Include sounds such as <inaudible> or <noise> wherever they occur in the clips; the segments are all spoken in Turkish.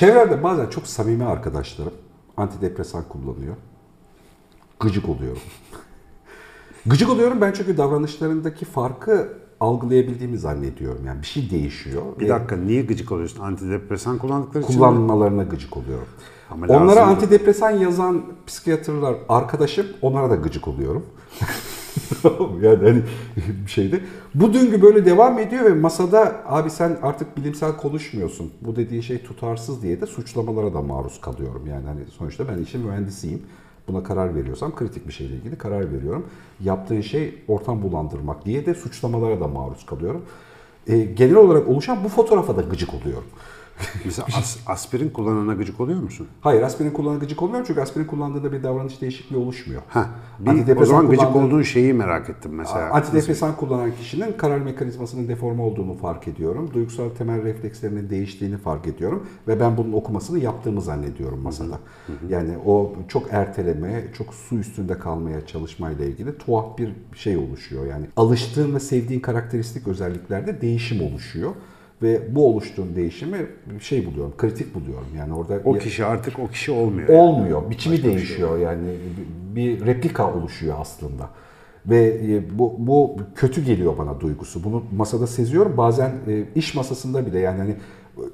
Çevremde bazen çok samimi arkadaşlarım antidepresan kullanıyor. Gıcık oluyorum. <laughs> Gıcık oluyorum ben çünkü davranışlarındaki farkı algılayabildiğimi zannediyorum. Yani bir şey değişiyor. Bir dakika niye gıcık oluyorsun? Antidepresan kullandıkları için mi? kullanmalarına gıcık oluyorum. Ama Onlara antidepresan yazan psikiyatrlar arkadaşım, onlara da gıcık oluyorum. <laughs> yani hani <laughs> bir şeyde. Bu döngü böyle devam ediyor ve masada abi sen artık bilimsel konuşmuyorsun. Bu dediğin şey tutarsız diye de suçlamalara da maruz kalıyorum. Yani hani sonuçta ben işin mühendisiyim. Buna karar veriyorsam kritik bir şeyle ilgili karar veriyorum. Yaptığın şey ortam bulandırmak diye de suçlamalara da maruz kalıyorum. Ee, genel olarak oluşan bu fotoğrafa da gıcık oluyorum. <laughs> Mesela as- aspirin kullanana gıcık oluyor musun? Hayır aspirin kullanan gıcık olmuyorum çünkü aspirin kullandığında bir davranış değişikliği oluşmuyor. Ha, bir, o zaman gıcık olduğun şeyi merak ettim mesela. Antidepresan kullanan kişinin karar mekanizmasının deforme olduğunu fark ediyorum. Duygusal temel reflekslerinin değiştiğini fark ediyorum. Ve ben bunun okumasını yaptığımı zannediyorum masada. Yani o çok erteleme, çok su üstünde kalmaya çalışmayla ilgili tuhaf bir şey oluşuyor. Yani alıştığın ve sevdiğin karakteristik özelliklerde değişim oluşuyor. Ve bu oluştuğun değişimi şey buluyorum, kritik buluyorum. Yani orada O kişi artık o kişi olmuyor. olmuyor. Biçimi Başka şey değişiyor yani bir replika oluşuyor aslında. Ve e, bu, bu kötü geliyor bana duygusu. Bunu masada seziyorum. Bazen e, iş masasında bile yani hani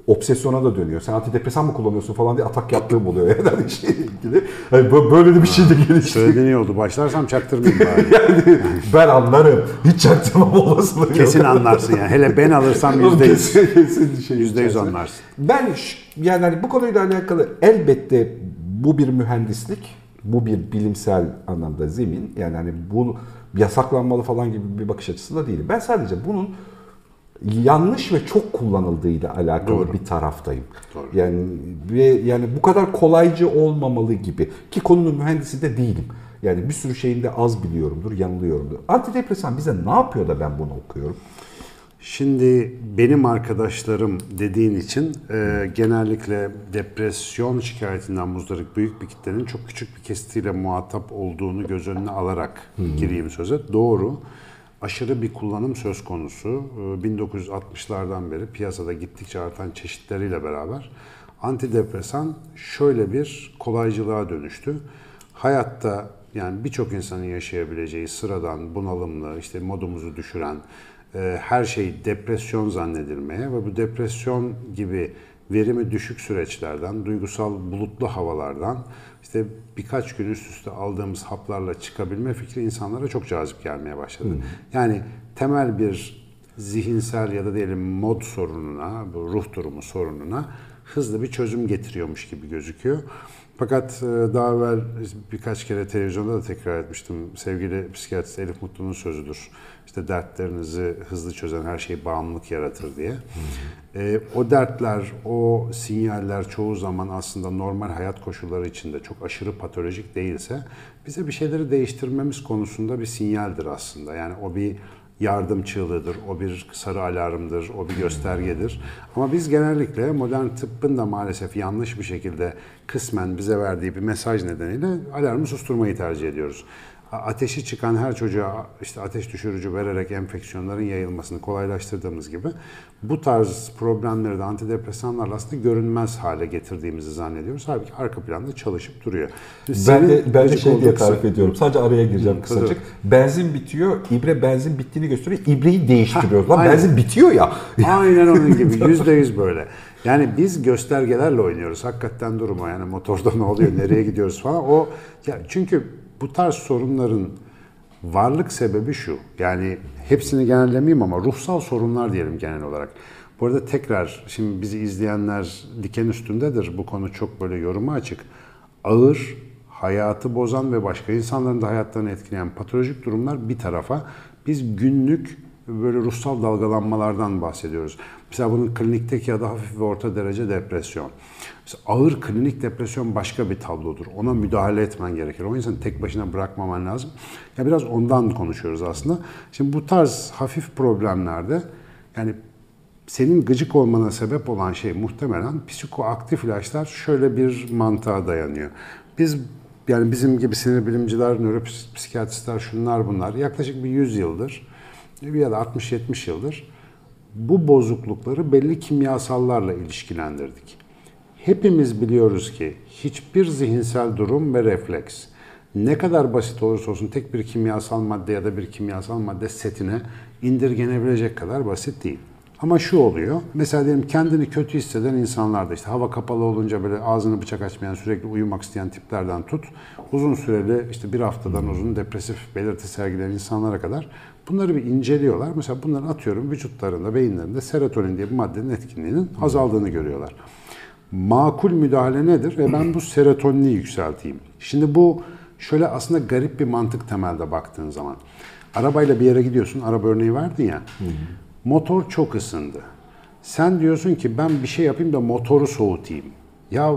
obsesyona da dönüyor. Sen antidepresan mı kullanıyorsun falan diye atak yaptığım oluyor <laughs> yani hani şeyle ilgili. Hani bö- böyle de bir şey de gelişti. Söylediğin oldu. Başlarsam çaktırmayayım bari. <laughs> Yani ben anlarım. Hiç çaktırmam olasılığı yok. Kesin anlarsın yani. Hele ben alırsam yüzde yüz. Kesin- şey Yüzde yüz anlarsın. Ben yani hani bu konuyla alakalı elbette bu bir mühendislik, bu bir bilimsel anlamda zemin. Yani hani bu yasaklanmalı falan gibi bir bakış açısında değilim. Ben sadece bunun yanlış ve çok kullanıldığıyla alakalı Doğru. bir taraftayım. Doğru. Yani ve yani bu kadar kolaycı olmamalı gibi ki konunun mühendisi de değilim. Yani bir sürü şeyin de az biliyorumdur, yanılıyorumdur. Antidepresan bize ne yapıyor da ben bunu okuyorum? Şimdi benim arkadaşlarım dediğin için e, genellikle depresyon şikayetinden muzdarip büyük bir kitlenin çok küçük bir kesitiyle muhatap olduğunu göz önüne alarak gireyim söze. Doğru. Aşırı bir kullanım söz konusu. E, 1960'lardan beri piyasada gittikçe artan çeşitleriyle beraber antidepresan şöyle bir kolaycılığa dönüştü. Hayatta yani birçok insanın yaşayabileceği sıradan, bunalımlı, işte modumuzu düşüren, e, her şey depresyon zannedilmeye ve bu depresyon gibi verimi düşük süreçlerden, duygusal bulutlu havalardan işte birkaç gün üst üste aldığımız haplarla çıkabilme fikri insanlara çok cazip gelmeye başladı. Yani temel bir zihinsel ya da diyelim mod sorununa, bu ruh durumu sorununa hızlı bir çözüm getiriyormuş gibi gözüküyor. Fakat e, daha evvel birkaç kere televizyonda da tekrar etmiştim. Sevgili psikiyatrist Elif Mutlu'nun sözüdür. İşte dertlerinizi hızlı çözen her şey bağımlılık yaratır diye. E, o dertler, o sinyaller çoğu zaman aslında normal hayat koşulları içinde çok aşırı patolojik değilse bize bir şeyleri değiştirmemiz konusunda bir sinyaldir aslında. Yani o bir yardım çığlığıdır, o bir sarı alarmdır, o bir göstergedir. Ama biz genellikle modern tıbbın da maalesef yanlış bir şekilde kısmen bize verdiği bir mesaj nedeniyle alarmı susturmayı tercih ediyoruz. Ateşi çıkan her çocuğa işte ateş düşürücü vererek enfeksiyonların yayılmasını kolaylaştırdığımız gibi bu tarz problemleri de antidepresanlarla aslında görünmez hale getirdiğimizi zannediyoruz. Halbuki arka planda çalışıp duruyor. Ben de, ben de şey diye tarif ediyorum. Sadece araya gireceğim kısacık. tabii. Benzin bitiyor, ibre benzin bittiğini gösteriyor. İbreyi değiştiriyoruz. Lan aynen. benzin bitiyor ya. Aynen onun gibi. <laughs> Yüzde yüz böyle. Yani biz göstergelerle oynuyoruz. Hakikaten duruma yani motorda ne oluyor, nereye gidiyoruz falan. O ya çünkü bu tarz sorunların varlık sebebi şu. Yani hepsini genellemeyeyim ama ruhsal sorunlar diyelim genel olarak. Bu arada tekrar şimdi bizi izleyenler diken üstündedir. Bu konu çok böyle yoruma açık. Ağır, hayatı bozan ve başka insanların da hayatlarını etkileyen patolojik durumlar bir tarafa. Biz günlük böyle ruhsal dalgalanmalardan bahsediyoruz. Mesela bunun klinikteki ya da hafif ve orta derece depresyon. Mesela ağır klinik depresyon başka bir tablodur. Ona müdahale etmen gerekir. O insanı tek başına bırakmaman lazım. Ya biraz ondan konuşuyoruz aslında. Şimdi bu tarz hafif problemlerde yani senin gıcık olmana sebep olan şey muhtemelen psikoaktif ilaçlar şöyle bir mantığa dayanıyor. Biz yani bizim gibi sinir bilimciler, nöropsikiyatristler, şunlar bunlar yaklaşık bir 100 yıldır ya da 60-70 yıldır bu bozuklukları belli kimyasallarla ilişkilendirdik. hepimiz biliyoruz ki hiçbir zihinsel durum ve refleks ne kadar basit olursa olsun tek bir kimyasal madde ya da bir kimyasal madde setine indirgenebilecek kadar basit değil. Ama şu oluyor. Mesela diyelim kendini kötü hisseden insanlarda işte hava kapalı olunca böyle ağzını bıçak açmayan sürekli uyumak isteyen tiplerden tut. Uzun süreli işte bir haftadan uzun depresif belirti sergileyen insanlara kadar bunları bir inceliyorlar. Mesela bunları atıyorum vücutlarında, beyinlerinde serotonin diye bir maddenin etkinliğinin azaldığını görüyorlar. Makul müdahale nedir? Ve ben bu serotonini yükselteyim. Şimdi bu şöyle aslında garip bir mantık temelde baktığın zaman. Arabayla bir yere gidiyorsun, araba örneği verdin ya. Motor çok ısındı. Sen diyorsun ki ben bir şey yapayım da motoru soğutayım. Ya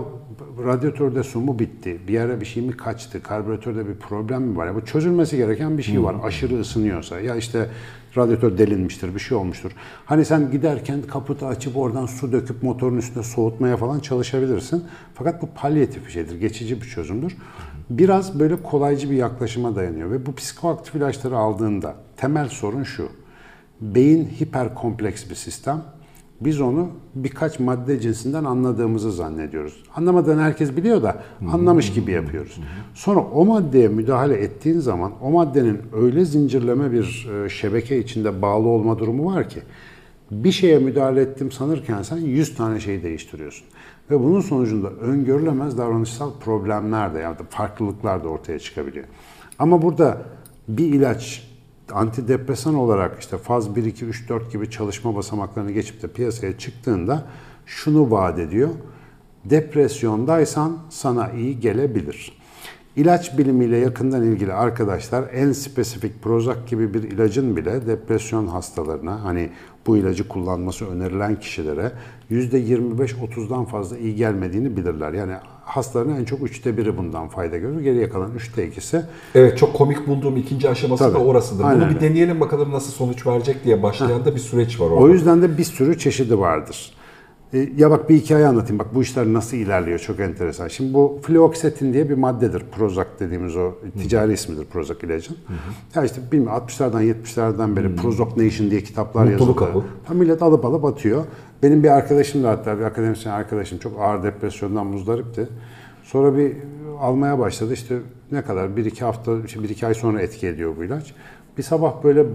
radyatörde su mu bitti? Bir yere bir şey mi kaçtı? Karbüratörde bir problem mi var? Ya bu çözülmesi gereken bir şey var. Hmm. Aşırı ısınıyorsa ya işte radyatör delinmiştir, bir şey olmuştur. Hani sen giderken kaputu açıp oradan su döküp motorun üstüne soğutmaya falan çalışabilirsin. Fakat bu palyatif bir şeydir, geçici bir çözümdür. Biraz böyle kolaycı bir yaklaşıma dayanıyor ve bu psikoaktif ilaçları aldığında temel sorun şu. Beyin hiper kompleks bir sistem. Biz onu birkaç madde cinsinden anladığımızı zannediyoruz. Anlamadan herkes biliyor da anlamış gibi yapıyoruz. Sonra o maddeye müdahale ettiğin zaman o maddenin öyle zincirleme bir e, şebeke içinde bağlı olma durumu var ki bir şeye müdahale ettim sanırken sen 100 tane şeyi değiştiriyorsun. Ve bunun sonucunda öngörülemez davranışsal problemler de yani farklılıklar da ortaya çıkabiliyor. Ama burada bir ilaç antidepresan olarak işte faz 1, 2, 3, 4 gibi çalışma basamaklarını geçip de piyasaya çıktığında şunu vaat ediyor. Depresyondaysan sana iyi gelebilir. İlaç bilimiyle yakından ilgili arkadaşlar en spesifik Prozac gibi bir ilacın bile depresyon hastalarına hani bu ilacı kullanması önerilen kişilere %25-30'dan fazla iyi gelmediğini bilirler. Yani hastaların en çok üçte biri bundan fayda görür. Geriye kalan üçte ikisi. Evet çok komik bulduğum ikinci aşaması Tabii, da orasıdır. Bunu bir deneyelim bakalım nasıl sonuç verecek diye başlayan da bir süreç var orada. O yüzden de bir sürü çeşidi vardır. E, ya bak bir hikaye anlatayım. Bak bu işler nasıl ilerliyor çok enteresan. Şimdi bu fluoxetin diye bir maddedir. Prozac dediğimiz o ticari ismidir Prozac ilacın. Hı hı. Ya işte bilmiyorum 60'lardan 70'lerden beri Hı. Prozac Nation diye kitaplar Mutluluk yazıldı. Ha, millet alıp alıp atıyor. Benim bir arkadaşım da hatta bir akademisyen arkadaşım çok ağır depresyondan muzdaripti. Sonra bir almaya başladı. İşte ne kadar bir iki hafta, işte bir iki ay sonra etki ediyor bu ilaç. Bir sabah böyle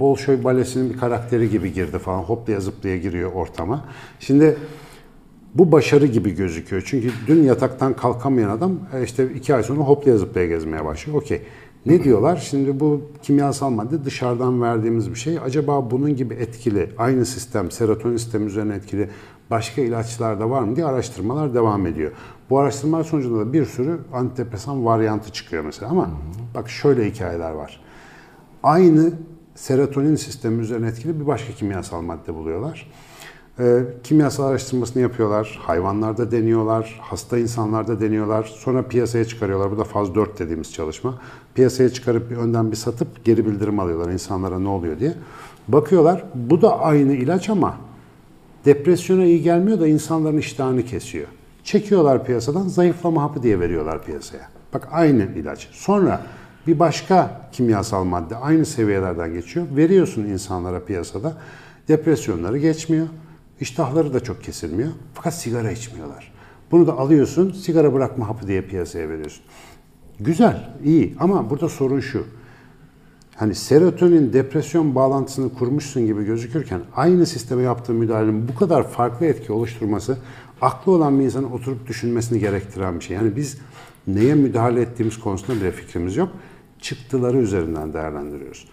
Bolşoy balesinin bir karakteri gibi girdi falan. Hoplaya zıplaya giriyor ortama. Şimdi bu başarı gibi gözüküyor. Çünkü dün yataktan kalkamayan adam e, işte iki ay sonra hoplaya zıplaya gezmeye başlıyor. Okey. Ne diyorlar? Şimdi bu kimyasal madde dışarıdan verdiğimiz bir şey. Acaba bunun gibi etkili, aynı sistem, serotonin sistemi üzerine etkili başka ilaçlar da var mı diye araştırmalar devam ediyor. Bu araştırmalar sonucunda da bir sürü antidepresan varyantı çıkıyor mesela. Ama bak şöyle hikayeler var aynı serotonin sistemi üzerine etkili bir başka kimyasal madde buluyorlar. E, kimyasal araştırmasını yapıyorlar, hayvanlarda deniyorlar, hasta insanlarda deniyorlar, sonra piyasaya çıkarıyorlar. Bu da faz 4 dediğimiz çalışma. Piyasaya çıkarıp bir önden bir satıp geri bildirim alıyorlar insanlara ne oluyor diye. Bakıyorlar, bu da aynı ilaç ama depresyona iyi gelmiyor da insanların iştahını kesiyor. Çekiyorlar piyasadan, zayıflama hapı diye veriyorlar piyasaya. Bak aynı ilaç. Sonra bir başka kimyasal madde aynı seviyelerden geçiyor. Veriyorsun insanlara piyasada. Depresyonları geçmiyor. İştahları da çok kesilmiyor. Fakat sigara içmiyorlar. Bunu da alıyorsun, sigara bırakma hapı diye piyasaya veriyorsun. Güzel, iyi ama burada sorun şu. Hani serotonin depresyon bağlantısını kurmuşsun gibi gözükürken aynı sisteme yaptığı müdahalenin bu kadar farklı etki oluşturması aklı olan bir insanın oturup düşünmesini gerektiren bir şey. Yani biz neye müdahale ettiğimiz konusunda bile fikrimiz yok çıktıları üzerinden değerlendiriyoruz.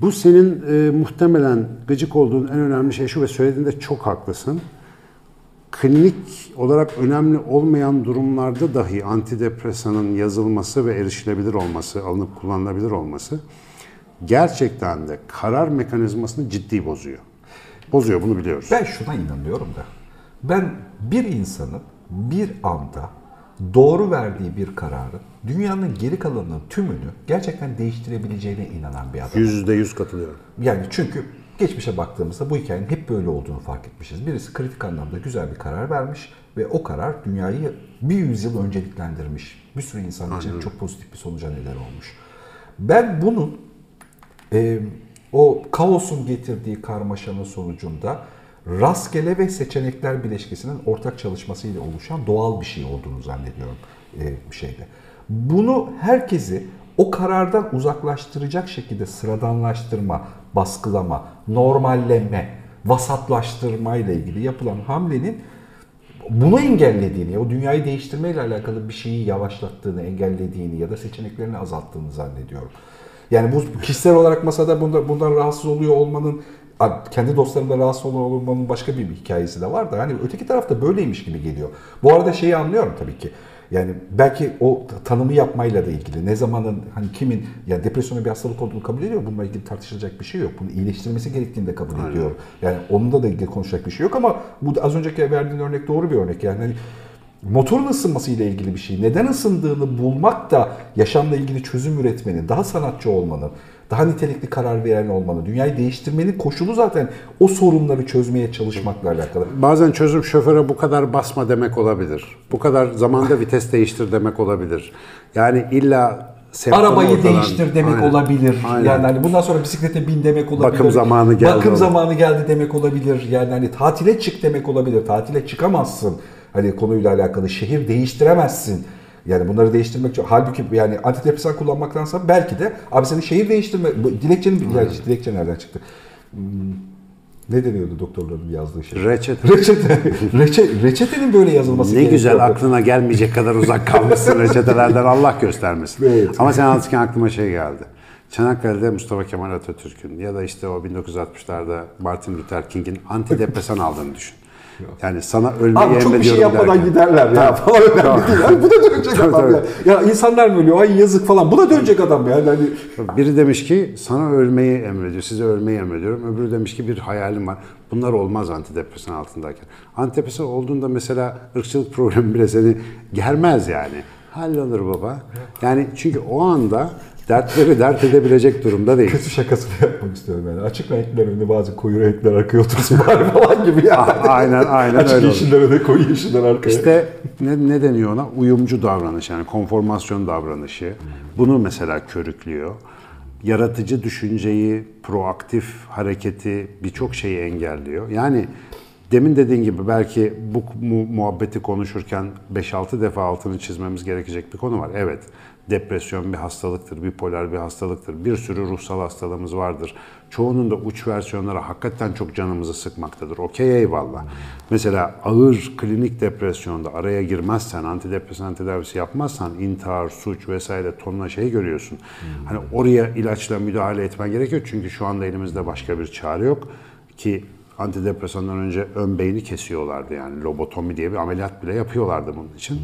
Bu senin e, muhtemelen gıcık olduğun en önemli şey şu ve söylediğinde çok haklısın. Klinik olarak önemli olmayan durumlarda dahi antidepresanın yazılması ve erişilebilir olması, alınıp kullanılabilir olması gerçekten de karar mekanizmasını ciddi bozuyor. Bozuyor bunu biliyoruz. Ben şuna inanıyorum da. Ben bir insanın bir anda doğru verdiği bir kararın dünyanın geri kalanının tümünü gerçekten değiştirebileceğine inanan bir adam. Yüzde yüz katılıyorum. Yani çünkü geçmişe baktığımızda bu hikayenin hep böyle olduğunu fark etmişiz. Birisi kritik anlamda güzel bir karar vermiş ve o karar dünyayı bir yüzyıl önceliklendirmiş. Bir sürü insan için çok pozitif bir sonuca neden olmuş. Ben bunun e, o kaosun getirdiği karmaşanın sonucunda rastgele ve seçenekler bileşkesinin ortak çalışmasıyla oluşan doğal bir şey olduğunu zannediyorum e, şeyde. Bunu herkesi o karardan uzaklaştıracak şekilde sıradanlaştırma, baskılama, normalleme, vasatlaştırma ile ilgili yapılan hamlenin bunu engellediğini, o dünyayı değiştirmeyle alakalı bir şeyi yavaşlattığını, engellediğini ya da seçeneklerini azalttığını zannediyorum. Yani bu kişisel olarak masada bundan, bundan rahatsız oluyor olmanın kendi dostlarımda rahatsız oluyor olmanın başka bir hikayesi de var da hani öteki tarafta böyleymiş gibi geliyor. Bu arada şeyi anlıyorum tabii ki. Yani belki o tanımı yapmayla da ilgili. Ne zamanın hani kimin yani depresyona bir hastalık olduğunu kabul ediyor. Bununla ilgili tartışılacak bir şey yok. Bunu iyileştirmesi gerektiğini de kabul Aynen. ediyor. Yani onunla da ilgili konuşacak bir şey yok ama bu az önceki verdiğin örnek doğru bir örnek. Yani hani motorun ısınması ile ilgili bir şey. Neden ısındığını bulmak da yaşamla ilgili çözüm üretmenin, daha sanatçı olmanın, daha nitelikli karar veren olmanın, dünyayı değiştirmenin koşulu zaten o sorunları çözmeye çalışmakla alakalı. Bazen çözüm şoföre bu kadar basma demek olabilir. Bu kadar zamanda vites değiştir demek olabilir. Yani illa Arabayı ortadan. değiştir demek aynen, olabilir. Aynen. Yani hani bundan sonra bisiklete bin demek olabilir. Bakım zamanı geldi. Bakım olur. zamanı geldi demek olabilir. Yani hani tatile çık demek olabilir. Tatile çıkamazsın. Hani konuyla alakalı şehir değiştiremezsin. Yani bunları değiştirmek için halbuki yani antidepresan kullanmaktansa belki de abi senin şehir değiştirme dilekçenin hmm. yani dilekçe nereden çıktı? Hmm, ne deniyordu doktorların yazdığı şey? Reçete. <laughs> Reçete. Reçe, reçetenin böyle yazılması Ne güzel aklına gelmeyecek kadar uzak kalmışsın reçetelerden Allah göstermesin. Evet. Ama sen anlatırken aklıma şey geldi. Çanakkale'de Mustafa Kemal Atatürk'ün ya da işte o 1960'larda Martin Luther King'in antidepresan aldığını düşün. Yani sana ölmeyi Abi çok bir şey yapmadan derken. giderler ya <laughs> falan önemli tamam. değil. Yani bu da dönecek adam ya. Ya insanlar mı ölüyor? Ay yazık falan. Bu da dönecek adam yani. Hani... Biri demiş ki sana ölmeyi emrediyor. Size ölmeyi emrediyorum. Öbürü demiş ki bir hayalim var. Bunlar olmaz antidepresan altındayken. Antidepresan olduğunda mesela ırkçılık problemi bile seni germez yani. Hallolur baba. Yani çünkü o anda dertleri dert edebilecek durumda değil. Kötü şakasını yapmak istiyorum yani. Açık renkler önüne bazı koyu renkler arkaya otursun bari <laughs> falan gibi yani. aynen aynen Açık öyle yeşiller öne koyu yeşiller arkaya. İşte ne, ne deniyor ona? Uyumcu davranış yani konformasyon davranışı. Bunu mesela körüklüyor. Yaratıcı düşünceyi, proaktif hareketi birçok şeyi engelliyor. Yani demin dediğin gibi belki bu muhabbeti konuşurken 5-6 defa altını çizmemiz gerekecek bir konu var. Evet depresyon bir hastalıktır, bipolar bir hastalıktır. Bir sürü ruhsal hastalığımız vardır. Çoğunun da uç versiyonları hakikaten çok canımızı sıkmaktadır. Okey eyvallah. Mesela ağır klinik depresyonda araya girmezsen, antidepresan tedavisi yapmazsan intihar, suç vesaire tonla şey görüyorsun. Hani oraya ilaçla müdahale etmen gerekiyor. Çünkü şu anda elimizde başka bir çare yok ki antidepresandan önce ön beyni kesiyorlardı yani lobotomi diye bir ameliyat bile yapıyorlardı bunun için.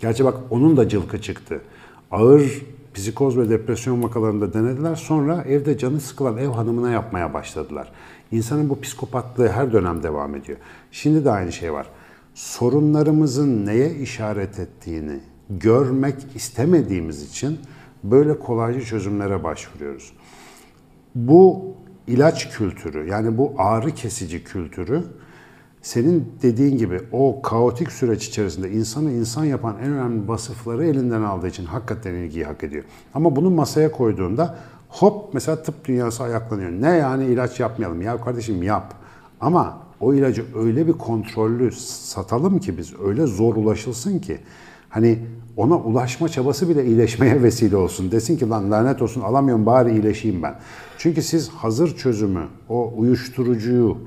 Gerçi bak onun da cılkı çıktı ağır psikoz ve depresyon vakalarında denediler. Sonra evde canı sıkılan ev hanımına yapmaya başladılar. İnsanın bu psikopatlığı her dönem devam ediyor. Şimdi de aynı şey var. Sorunlarımızın neye işaret ettiğini görmek istemediğimiz için böyle kolaycı çözümlere başvuruyoruz. Bu ilaç kültürü yani bu ağrı kesici kültürü senin dediğin gibi o kaotik süreç içerisinde insanı insan yapan en önemli vasıfları elinden aldığı için hakikaten ilgiyi hak ediyor. Ama bunu masaya koyduğunda hop mesela tıp dünyası ayaklanıyor. Ne yani ilaç yapmayalım ya kardeşim yap. Ama o ilacı öyle bir kontrollü satalım ki biz öyle zor ulaşılsın ki hani ona ulaşma çabası bile iyileşmeye <laughs> vesile olsun. Desin ki lan lanet olsun alamıyorum bari iyileşeyim ben. Çünkü siz hazır çözümü, o uyuşturucuyu,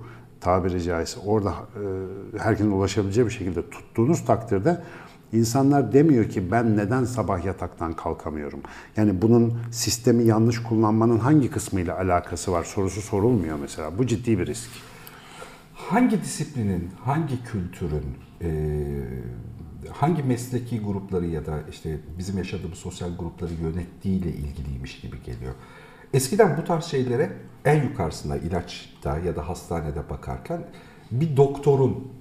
tabiri caizse orada e, herkesin ulaşabileceği bir şekilde tuttuğunuz takdirde insanlar demiyor ki ben neden sabah yataktan kalkamıyorum. Yani bunun sistemi yanlış kullanmanın hangi kısmıyla alakası var sorusu sorulmuyor mesela. Bu ciddi bir risk. Hangi disiplinin, hangi kültürün, e, hangi mesleki grupları ya da işte bizim yaşadığımız sosyal grupları yönettiğiyle ilgiliymiş gibi geliyor. Eskiden bu tarz şeylere en yukarısında ilaçta ya da hastanede bakarken bir doktorun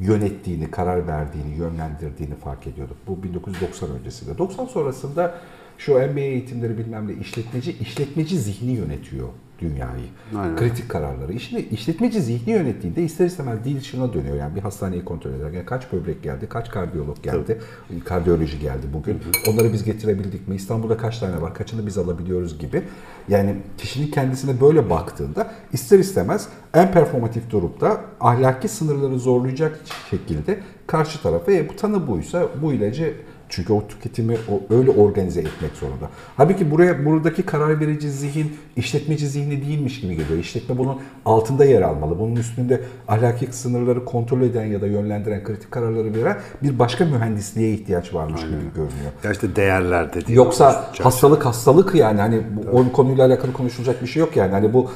yönettiğini, karar verdiğini, yönlendirdiğini fark ediyorduk. Bu 1990 öncesinde. 90 sonrasında şu MBA eğitimleri bilmem ne işletmeci, işletmeci zihni yönetiyor dünyayı. Aynen. Kritik kararları. İşini işletmeci zihni yönettiğinde ister istemez dil şuna dönüyor. Yani bir hastaneyi kontrol ederken kaç böbrek geldi, kaç kardiyolog geldi, kardiyoloji geldi bugün. Onları biz getirebildik mi? İstanbul'da kaç tane var? Kaçını biz alabiliyoruz gibi. Yani kişinin kendisine böyle baktığında ister istemez en performatif durumda ahlaki sınırları zorlayacak şekilde karşı tarafa e, bu tanı buysa bu ilacı çünkü o tüketimi o öyle organize etmek zorunda. Halbuki buraya buradaki karar verici zihin işletmeci zihni değilmiş gibi geliyor. İşletme bunun altında yer almalı. Bunun üstünde ahlaki sınırları kontrol eden ya da yönlendiren kritik kararları veren bir başka mühendisliğe ihtiyaç varmış gibi görünüyor. Ya işte değerler dediğim. Yoksa hastalık hastalık yani hani bu, o konuyla alakalı konuşulacak bir şey yok yani. Hani bu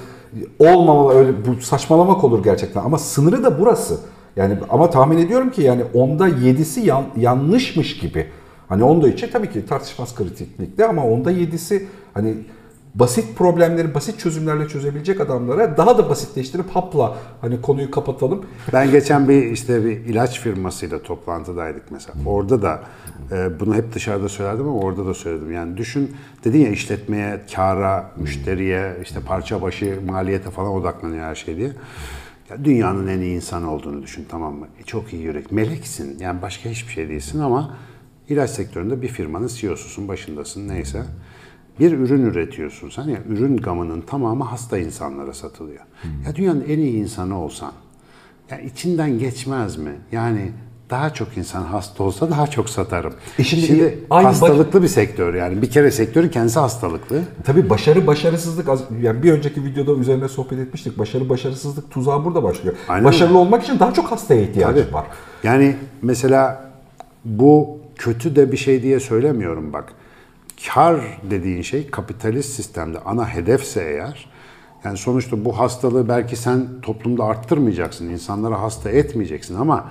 olmamalı öyle bu saçmalamak olur gerçekten ama sınırı da burası. Yani ama tahmin ediyorum ki yani onda yedisi yan, yanlışmış gibi. Hani onda içi tabii ki tartışmaz kritiklikte ama onda yedisi hani basit problemleri basit çözümlerle çözebilecek adamlara daha da basitleştirip hapla hani konuyu kapatalım. Ben geçen bir işte bir ilaç firmasıyla toplantıdaydık mesela. Orada da e, bunu hep dışarıda söylerdim ama orada da söyledim. Yani düşün dedin ya işletmeye, kara, müşteriye, işte parça başı maliyete falan odaklanıyor her şey diye. Ya dünyanın en iyi insanı olduğunu düşün tamam mı? E, çok iyi yürek. Meleksin. Yani başka hiçbir şey değilsin ama ilaç sektöründe bir firmanın CEO'susun, başındasın neyse. Bir ürün üretiyorsun sen ya ürün gamının tamamı hasta insanlara satılıyor. Ya dünyanın en iyi insanı olsan ya içinden geçmez mi? Yani daha çok insan hasta olsa daha çok satarım. E şimdi şimdi aynı hastalıklı bir sektör yani. Bir kere sektörün kendisi hastalıklı. Tabii başarı başarısızlık yani bir önceki videoda üzerine sohbet etmiştik. Başarı başarısızlık tuzağı burada başlıyor. Aynen Başarılı olmak için daha çok hastaya ihtiyacı Tabii. var. Yani mesela bu kötü de bir şey diye söylemiyorum bak. Kar dediğin şey kapitalist sistemde ana hedefse eğer yani sonuçta bu hastalığı belki sen toplumda arttırmayacaksın, insanlara hasta etmeyeceksin ama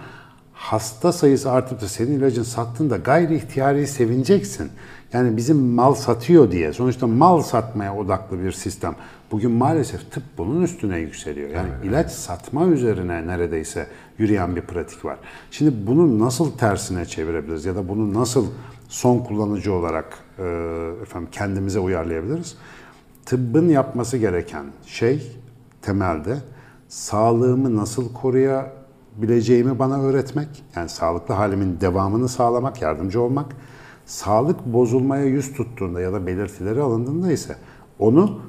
hasta sayısı artıp da senin ilacın sattığında gayri ihtiyari sevineceksin. Yani bizim mal satıyor diye. Sonuçta mal satmaya odaklı bir sistem. Bugün maalesef tıp bunun üstüne yükseliyor. Yani ilaç satma üzerine neredeyse yürüyen bir pratik var. Şimdi bunu nasıl tersine çevirebiliriz ya da bunu nasıl son kullanıcı olarak e, efendim kendimize uyarlayabiliriz? Tıbbın yapması gereken şey temelde sağlığımı nasıl koruyabileceğimi bana öğretmek, yani sağlıklı halimin devamını sağlamak, yardımcı olmak. Sağlık bozulmaya yüz tuttuğunda ya da belirtileri alındığında ise onu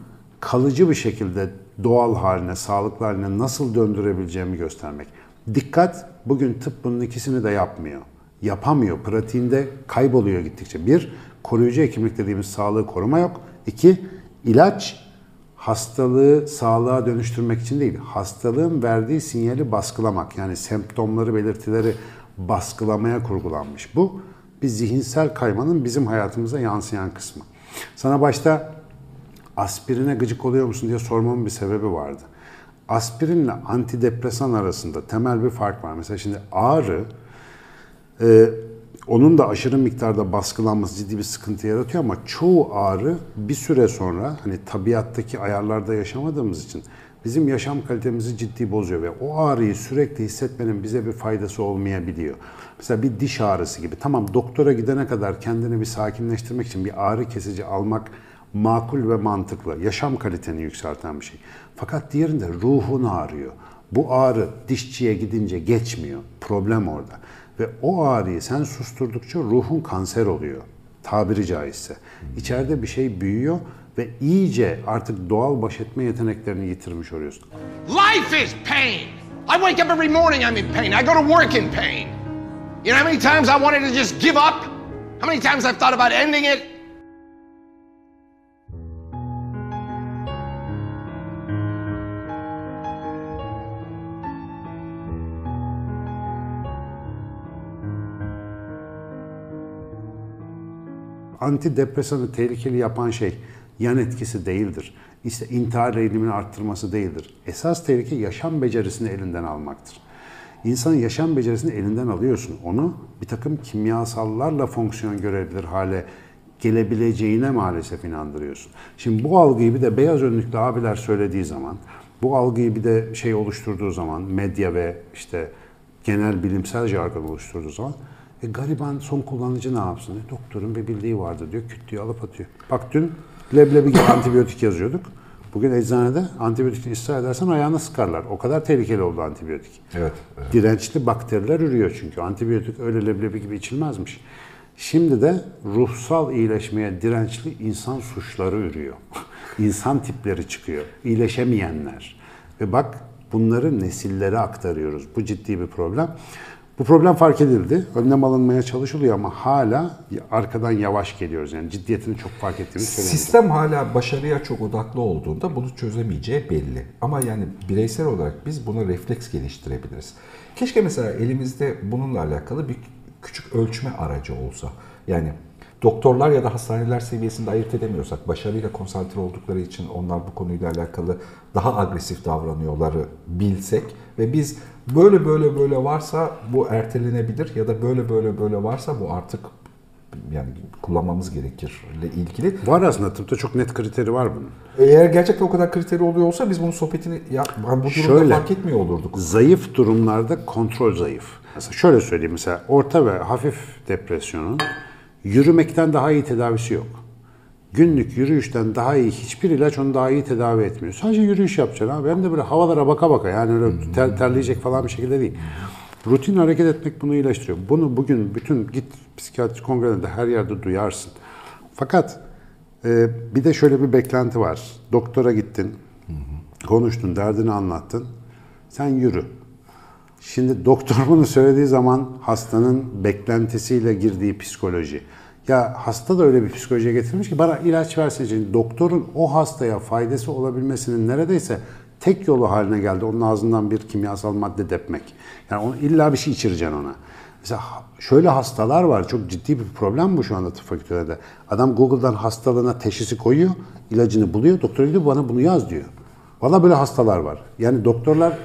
kalıcı bir şekilde doğal haline, sağlıklı haline nasıl döndürebileceğimi göstermek. Dikkat, bugün tıp bunun ikisini de yapmıyor. Yapamıyor, pratiğinde kayboluyor gittikçe. Bir, koruyucu hekimlik dediğimiz sağlığı koruma yok. İki, ilaç hastalığı sağlığa dönüştürmek için değil, hastalığın verdiği sinyali baskılamak yani semptomları, belirtileri baskılamaya kurgulanmış. Bu bir zihinsel kaymanın bizim hayatımıza yansıyan kısmı. Sana başta aspirine gıcık oluyor musun diye sormamın bir sebebi vardı. Aspirinle antidepresan arasında temel bir fark var. Mesela şimdi ağrı ee, onun da aşırı miktarda baskılanması ciddi bir sıkıntı yaratıyor ama çoğu ağrı bir süre sonra hani tabiattaki ayarlarda yaşamadığımız için bizim yaşam kalitemizi ciddi bozuyor ve o ağrıyı sürekli hissetmenin bize bir faydası olmayabiliyor. Mesela bir diş ağrısı gibi. Tamam doktora gidene kadar kendini bir sakinleştirmek için bir ağrı kesici almak makul ve mantıklı. Yaşam kaliteni yükselten bir şey. Fakat diğerinde ruhun ağrıyor. Bu ağrı dişçiye gidince geçmiyor. Problem orada. Ve o ağrıyı sen susturdukça ruhun kanser oluyor. Tabiri caizse. İçeride bir şey büyüyor ve iyice artık doğal baş etme yeteneklerini yitirmiş oluyorsun. Life is pain. I wake up every morning, I'm in pain. I go to work in pain. You know how many times I wanted to just give up? How many times I've thought about ending it? Antidepresanı tehlikeli yapan şey yan etkisi değildir. İşte intihar eğilimini arttırması değildir. Esas tehlike yaşam becerisini elinden almaktır. İnsanın yaşam becerisini elinden alıyorsun. Onu bir takım kimyasallarla fonksiyon görebilir hale gelebileceğine maalesef inandırıyorsun. Şimdi bu algıyı bir de beyaz önlüklü abiler söylediği zaman, bu algıyı bir de şey oluşturduğu zaman, medya ve işte genel bilimsel jargon oluşturduğu zaman e, gariban son kullanıcı ne yapsın? E, doktorun bir bildiği vardı diyor, küt diyor alıp atıyor. Bak dün leblebi gibi antibiyotik yazıyorduk. Bugün eczanede antibiyotik ısrar edersen ayağına sıkarlar. O kadar tehlikeli oldu antibiyotik. Evet. evet. Dirençli bakteriler ürüyor çünkü. Antibiyotik öyle leblebi gibi içilmezmiş. Şimdi de ruhsal iyileşmeye dirençli insan suçları ürüyor. <laughs> insan tipleri çıkıyor. İyileşemeyenler. Ve bak bunları nesillere aktarıyoruz. Bu ciddi bir problem. Bu problem fark edildi. Önlem alınmaya çalışılıyor ama hala arkadan yavaş geliyoruz. Yani ciddiyetini çok fark ettiğimiz söyleniyor. Sistem hala başarıya çok odaklı olduğunda bunu çözemeyeceği belli. Ama yani bireysel olarak biz buna refleks geliştirebiliriz. Keşke mesela elimizde bununla alakalı bir küçük ölçme aracı olsa. Yani doktorlar ya da hastaneler seviyesinde ayırt edemiyorsak, başarıyla konsantre oldukları için onlar bu konuyla alakalı daha agresif davranıyorları bilsek ve biz böyle böyle böyle varsa bu ertelenebilir ya da böyle böyle böyle varsa bu artık yani kullanmamız gerekir ile ilgili. Var aslında tıpta çok net kriteri var bunun. Eğer gerçekten o kadar kriteri oluyor olsa biz bunun sohbetini ya, bu durumda Şöyle, fark etmiyor olurduk. Zayıf durumlarda kontrol zayıf. Mesela şöyle söyleyeyim mesela orta ve hafif depresyonun yürümekten daha iyi tedavisi yok. Günlük yürüyüşten daha iyi hiçbir ilaç onu daha iyi tedavi etmiyor. Sadece yürüyüş yapacaksın abi. Hem de böyle havalara baka baka yani öyle ter, terleyecek falan bir şekilde değil. Rutin hareket etmek bunu iyileştiriyor. Bunu bugün bütün git psikiyatri kongrelerinde her yerde duyarsın. Fakat e, bir de şöyle bir beklenti var. Doktora gittin, konuştun, derdini anlattın. Sen yürü. Şimdi doktor bunu söylediği zaman hastanın beklentisiyle girdiği psikoloji. Ya hasta da öyle bir psikolojiye getirmiş ki bana ilaç versin için doktorun o hastaya faydası olabilmesinin neredeyse tek yolu haline geldi. Onun ağzından bir kimyasal madde depmek. Yani onu, illa bir şey içireceksin ona. Mesela şöyle hastalar var. Çok ciddi bir problem bu şu anda tıp fakültelerinde. Adam Google'dan hastalığına teşhisi koyuyor, ilacını buluyor. Doktor diyor bana bunu yaz diyor. Valla böyle hastalar var. Yani doktorlar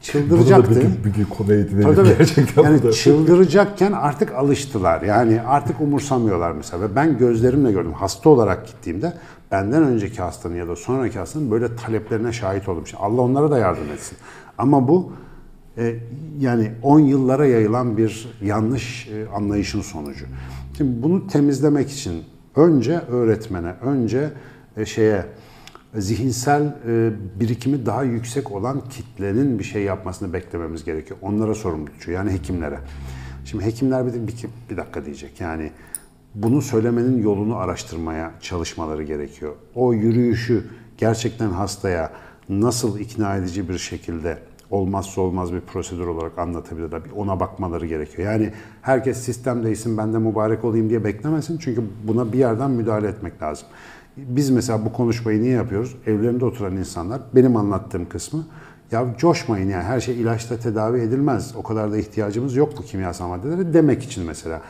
çıldıracaktı. Bunu da bir, bir konu Tabii, tabii. gerçekten. Yani da. çıldıracakken artık alıştılar. Yani artık umursamıyorlar mesela. Ben gözlerimle gördüm. Hasta olarak gittiğimde benden önceki hastanın ya da sonraki hastanın böyle taleplerine şahit oldum. Şimdi Allah onlara da yardım etsin. Ama bu e, yani 10 yıllara yayılan bir yanlış e, anlayışın sonucu. Şimdi bunu temizlemek için önce öğretmene, önce e, şeye zihinsel e, birikimi daha yüksek olan kitlenin bir şey yapmasını beklememiz gerekiyor. Onlara sorumlu tutuyor. Yani hekimlere. Şimdi hekimler bir, bir, bir dakika diyecek. Yani bunu söylemenin yolunu araştırmaya çalışmaları gerekiyor. O yürüyüşü gerçekten hastaya nasıl ikna edici bir şekilde olmazsa olmaz bir prosedür olarak anlatabilirler. Bir ona bakmaları gerekiyor. Yani herkes sistem değilsin ben de mübarek olayım diye beklemesin. Çünkü buna bir yerden müdahale etmek lazım. Biz mesela bu konuşmayı niye yapıyoruz? Evlerinde oturan insanlar, benim anlattığım kısmı, ya coşmayın yani her şey ilaçla tedavi edilmez. O kadar da ihtiyacımız yok bu kimyasal maddelere demek için mesela.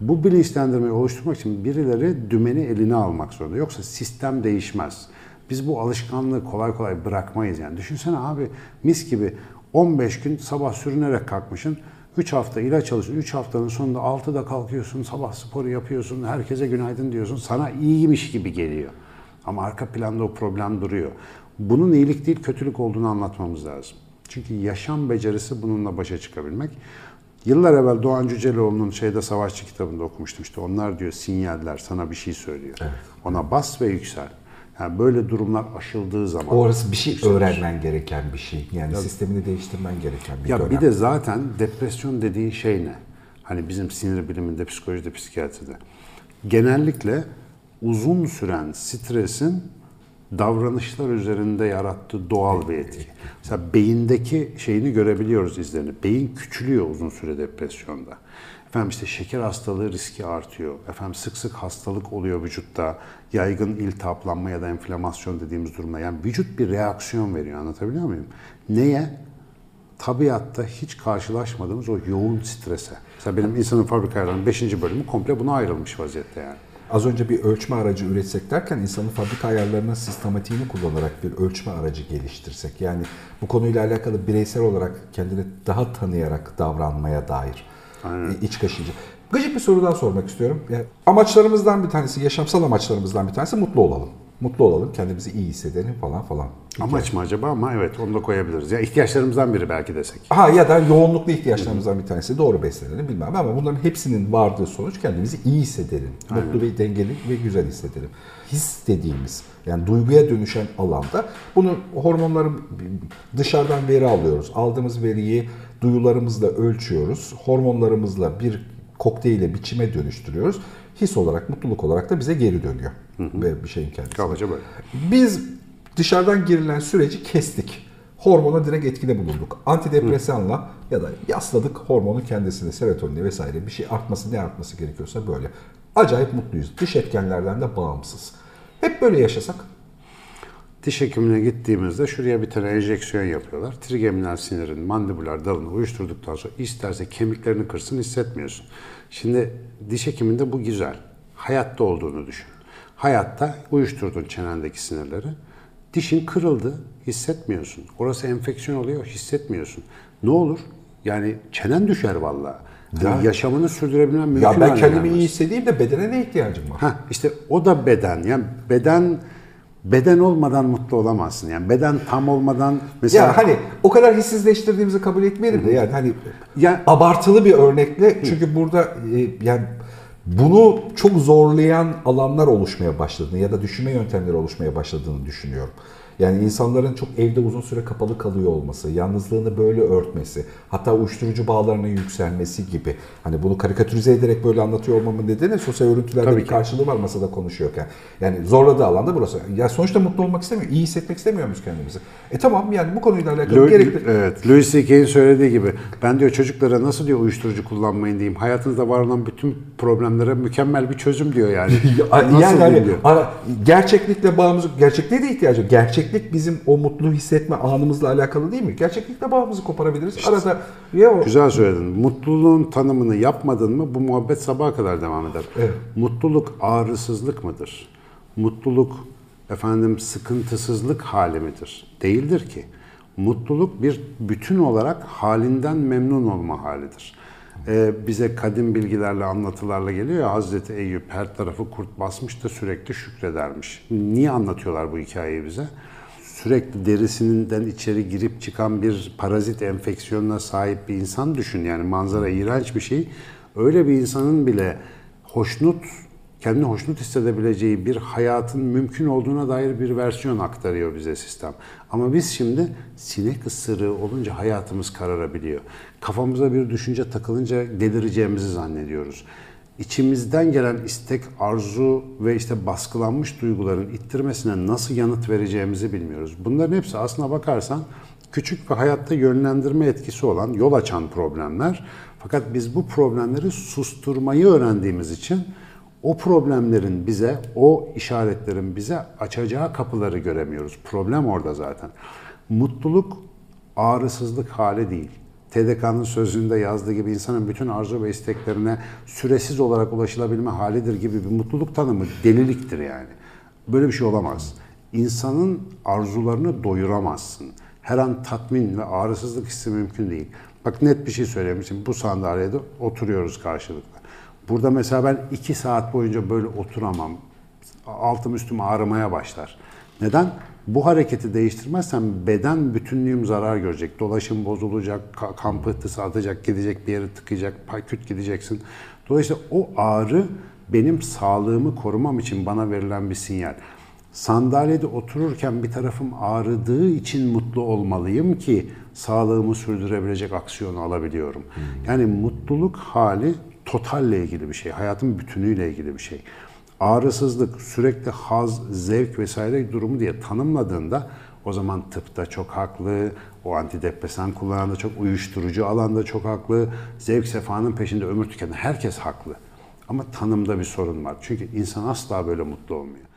Bu bilinçlendirmeyi oluşturmak için birileri dümeni eline almak zorunda. Yoksa sistem değişmez. Biz bu alışkanlığı kolay kolay bırakmayız yani. Düşünsene abi mis gibi 15 gün sabah sürünerek kalkmışsın. 3 hafta ilaç alıyorsun. 3 haftanın sonunda 6'da kalkıyorsun. Sabah sporu yapıyorsun. Herkese günaydın diyorsun. Sana iyiymiş gibi geliyor. Ama arka planda o problem duruyor. Bunun iyilik değil kötülük olduğunu anlatmamız lazım. Çünkü yaşam becerisi bununla başa çıkabilmek. Yıllar evvel Doğan Cüceloğlu'nun şeyde Savaşçı kitabında okumuştum işte. Onlar diyor sinyaller sana bir şey söylüyor. Ona bas ve yüksel. Yani böyle durumlar aşıldığı zaman. Orası bir şey öğrenmen gereken bir şey. Yani sistemini değiştirmen gereken bir Ya dönem. bir de zaten depresyon dediğin şey ne? Hani bizim sinir biliminde, psikolojide, psikiyatride. Genellikle uzun süren stresin davranışlar üzerinde yarattığı doğal bir etki. Mesela beyindeki şeyini görebiliyoruz izlerini. Beyin küçülüyor uzun süre depresyonda. Efendim işte şeker hastalığı riski artıyor. Efendim sık sık hastalık oluyor vücutta. Yaygın iltihaplanma ya da enflamasyon dediğimiz durumda. Yani vücut bir reaksiyon veriyor anlatabiliyor muyum? Neye? Tabiatta hiç karşılaşmadığımız o yoğun strese. Mesela benim insanın fabrikalarının 5. bölümü komple buna ayrılmış vaziyette yani. Az önce bir ölçme aracı üretsek derken insanın fabrika ayarlarının sistematiğini kullanarak bir ölçme aracı geliştirsek. Yani bu konuyla alakalı bireysel olarak kendini daha tanıyarak davranmaya dair e, iç kaşıcı. Gıcık bir soru daha sormak istiyorum. Yani amaçlarımızdan bir tanesi, yaşamsal amaçlarımızdan bir tanesi mutlu olalım. Mutlu olalım, kendimizi iyi hissedelim falan falan. Amaç mı acaba ama evet onu da koyabiliriz. Ya ihtiyaçlarımızdan biri belki desek. Ha ya da yoğunluklu ihtiyaçlarımızdan bir tanesi doğru beslenelim bilmem ama bunların hepsinin vardığı sonuç kendimizi iyi hissedelim. Mutlu ve dengeli ve güzel hissedelim. His dediğimiz yani duyguya dönüşen alanda bunu hormonların dışarıdan veri alıyoruz. Aldığımız veriyi duyularımızla ölçüyoruz. Hormonlarımızla bir kokteyle biçime dönüştürüyoruz. His olarak, mutluluk olarak da bize geri dönüyor. Ve bir şeyin kendisi. Kabaca böyle. Biz dışarıdan girilen süreci kestik. Hormona direkt etkide bulunduk. Antidepresanla ya da yasladık hormonun kendisini, serotonini vesaire bir şey artması ne artması gerekiyorsa böyle. Acayip mutluyuz. Dış etkenlerden de bağımsız. Hep böyle yaşasak Diş hekimine gittiğimizde şuraya bir tane enjeksiyon yapıyorlar. Trigeminal sinirin mandibular dalını uyuşturduktan sonra isterse kemiklerini kırsın hissetmiyorsun. Şimdi diş hekiminde bu güzel. Hayatta olduğunu düşün. Hayatta uyuşturdun çenendeki sinirleri. Dişin kırıldı hissetmiyorsun. Orası enfeksiyon oluyor hissetmiyorsun. Ne olur? Yani çenen düşer vallahi. Yani Ya- yaşamını sürdürebilmen mümkün ya ben kendimi iyi hissedeyim de bedene ne ihtiyacım var? Ha işte o da beden. Yani beden beden olmadan mutlu olamazsın. Yani beden tam olmadan mesela Ya hani o kadar hissizleştirdiğimizi kabul etmeyelim de yani hani Ya- abartılı bir örnekle çünkü burada e, yani bunu çok zorlayan alanlar oluşmaya başladığını ya da düşünme yöntemleri oluşmaya başladığını düşünüyorum. Yani insanların çok evde uzun süre kapalı kalıyor olması, yalnızlığını böyle örtmesi, hatta uyuşturucu bağlarının yükselmesi gibi. Hani bunu karikatürize ederek böyle anlatıyor olmamın nedeni sosyal örüntülerde Tabii bir ki. karşılığı var masada konuşuyorken. Yani zorladığı alanda burası. Ya sonuçta mutlu olmak istemiyor, iyi hissetmek istemiyor muyuz kendimizi? E tamam yani bu konuyla alakalı Louis, gerekli. evet, Louis C.K.'in söylediği gibi ben diyor çocuklara nasıl diyor uyuşturucu kullanmayın diyeyim. Hayatınızda var olan bütün problemlere mükemmel bir çözüm diyor yani. <laughs> Yani hani diyor. ara- gerçeklikle bağımızı, gerçekliğe de ihtiyacı var. Gerçeklik bizim o mutlu hissetme anımızla alakalı değil mi? Gerçeklikle bağımızı koparabiliriz. Arada ya o, Güzel söyledin. Mutluluğun tanımını yapmadın mı bu muhabbet sabaha kadar devam eder. Evet. Mutluluk ağrısızlık mıdır? Mutluluk efendim sıkıntısızlık hali midir? Değildir ki. Mutluluk bir bütün olarak halinden memnun olma halidir. Ee, bize kadim bilgilerle, anlatılarla geliyor ya Hazreti Eyüp her tarafı kurt basmış da sürekli şükredermiş. Niye anlatıyorlar bu hikayeyi bize? Sürekli derisinden içeri girip çıkan bir parazit enfeksiyonuna sahip bir insan düşün. Yani manzara iğrenç bir şey. Öyle bir insanın bile hoşnut, kendini hoşnut hissedebileceği bir hayatın mümkün olduğuna dair bir versiyon aktarıyor bize sistem. Ama biz şimdi sinek ısırığı olunca hayatımız kararabiliyor. Kafamıza bir düşünce takılınca delireceğimizi zannediyoruz içimizden gelen istek, arzu ve işte baskılanmış duyguların ittirmesine nasıl yanıt vereceğimizi bilmiyoruz. Bunların hepsi aslına bakarsan küçük ve hayatta yönlendirme etkisi olan, yol açan problemler. Fakat biz bu problemleri susturmayı öğrendiğimiz için o problemlerin bize, o işaretlerin bize açacağı kapıları göremiyoruz. Problem orada zaten. Mutluluk ağrısızlık hali değil. TDK'nın sözünde yazdığı gibi insanın bütün arzu ve isteklerine süresiz olarak ulaşılabilme halidir gibi bir mutluluk tanımı deliliktir yani. Böyle bir şey olamaz. İnsanın arzularını doyuramazsın. Her an tatmin ve ağrısızlık hissi mümkün değil. Bak net bir şey söyleyeyim. Şimdi bu sandalyede oturuyoruz karşılıklı. Burada mesela ben iki saat boyunca böyle oturamam. Altım üstüm ağrımaya başlar. Neden? Bu hareketi değiştirmezsem beden bütünlüğüm zarar görecek. Dolaşım bozulacak, ka- kan pıhtısı atacak, gidecek bir yere tıkayacak, küt gideceksin. Dolayısıyla o ağrı benim sağlığımı korumam için bana verilen bir sinyal. Sandalyede otururken bir tarafım ağrıdığı için mutlu olmalıyım ki sağlığımı sürdürebilecek aksiyonu alabiliyorum. Yani mutluluk hali totalle ilgili bir şey, hayatın bütünüyle ilgili bir şey ağrısızlık, sürekli haz, zevk vesaire durumu diye tanımladığında o zaman tıpta çok haklı, o antidepresan kullanan da çok uyuşturucu alanda çok haklı, zevk sefanın peşinde ömür tüketen herkes haklı. Ama tanımda bir sorun var. Çünkü insan asla böyle mutlu olmuyor.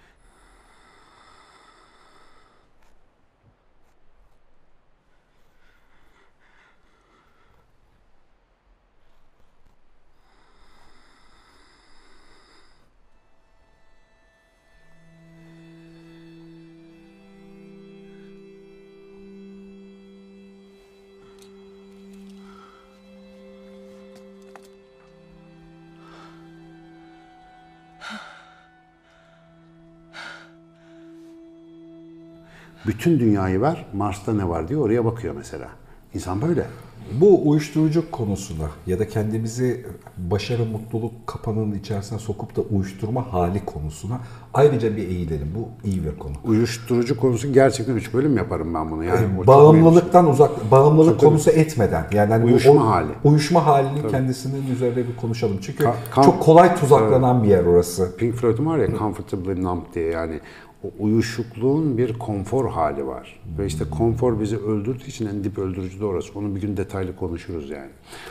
Bütün dünyayı ver, Mars'ta ne var diye oraya bakıyor mesela. İnsan böyle. Bu uyuşturucu konusuna ya da kendimizi başarı, mutluluk kapanının içerisine sokup da uyuşturma hali konusuna ayrıca bir eğilelim. Bu iyi bir konu. Uyuşturucu konusu gerçekten üç bölüm yaparım ben bunu. Yani çok mühim. Bağımlılıktan uzak, bağımlılık konusu etmeden yani hani Uyuşma o- hali. Uyuşma halinin kendisinin üzerine bir konuşalım. Çünkü Ka- çok kolay tuzaklanan bir yer orası. Pink Floyd'un var ya Comfortably Numb diye yani o uyuşukluğun bir konfor hali var. Ve işte konfor bizi öldürdüğü için en dip öldürücü de orası. Onu bir gün detaylı konuşuruz yani.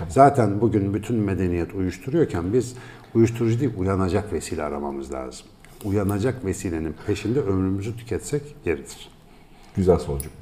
Zaten bugün bütün medeniyet uyuşturuyorken biz uyuşturucu değil uyanacak vesile aramamız lazım. Uyanacak vesilenin peşinde ömrümüzü tüketsek yeridir. Güzel sonucu.